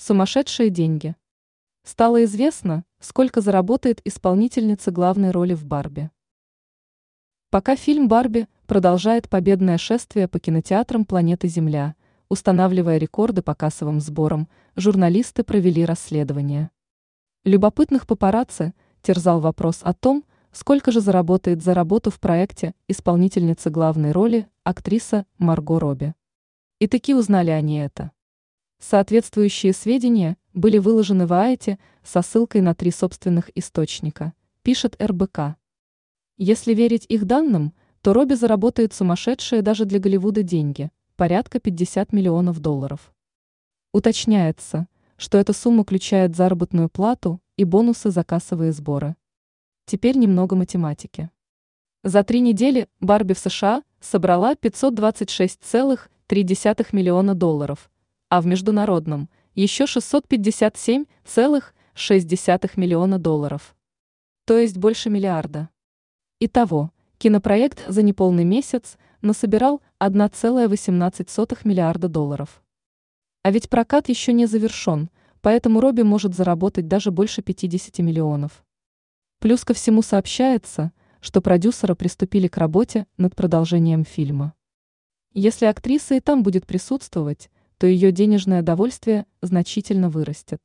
Сумасшедшие деньги. Стало известно, сколько заработает исполнительница главной роли в «Барби». Пока фильм «Барби» продолжает победное шествие по кинотеатрам планеты Земля, устанавливая рекорды по кассовым сборам, журналисты провели расследование. Любопытных папарацци терзал вопрос о том, сколько же заработает за работу в проекте исполнительница главной роли, актриса Марго Робби. И таки узнали они это. Соответствующие сведения были выложены в АЭТе со ссылкой на три собственных источника, пишет РБК. Если верить их данным, то Робби заработает сумасшедшие даже для Голливуда деньги, порядка 50 миллионов долларов. Уточняется, что эта сумма включает заработную плату и бонусы за кассовые сборы. Теперь немного математики. За три недели Барби в США собрала 526,3 миллиона долларов – а в международном еще 657,6 миллиона долларов. То есть больше миллиарда. Итого, кинопроект за неполный месяц насобирал 1,18 миллиарда долларов. А ведь прокат еще не завершен, поэтому Робби может заработать даже больше 50 миллионов. Плюс ко всему сообщается, что продюсеры приступили к работе над продолжением фильма. Если актриса и там будет присутствовать, то ее денежное довольствие значительно вырастет.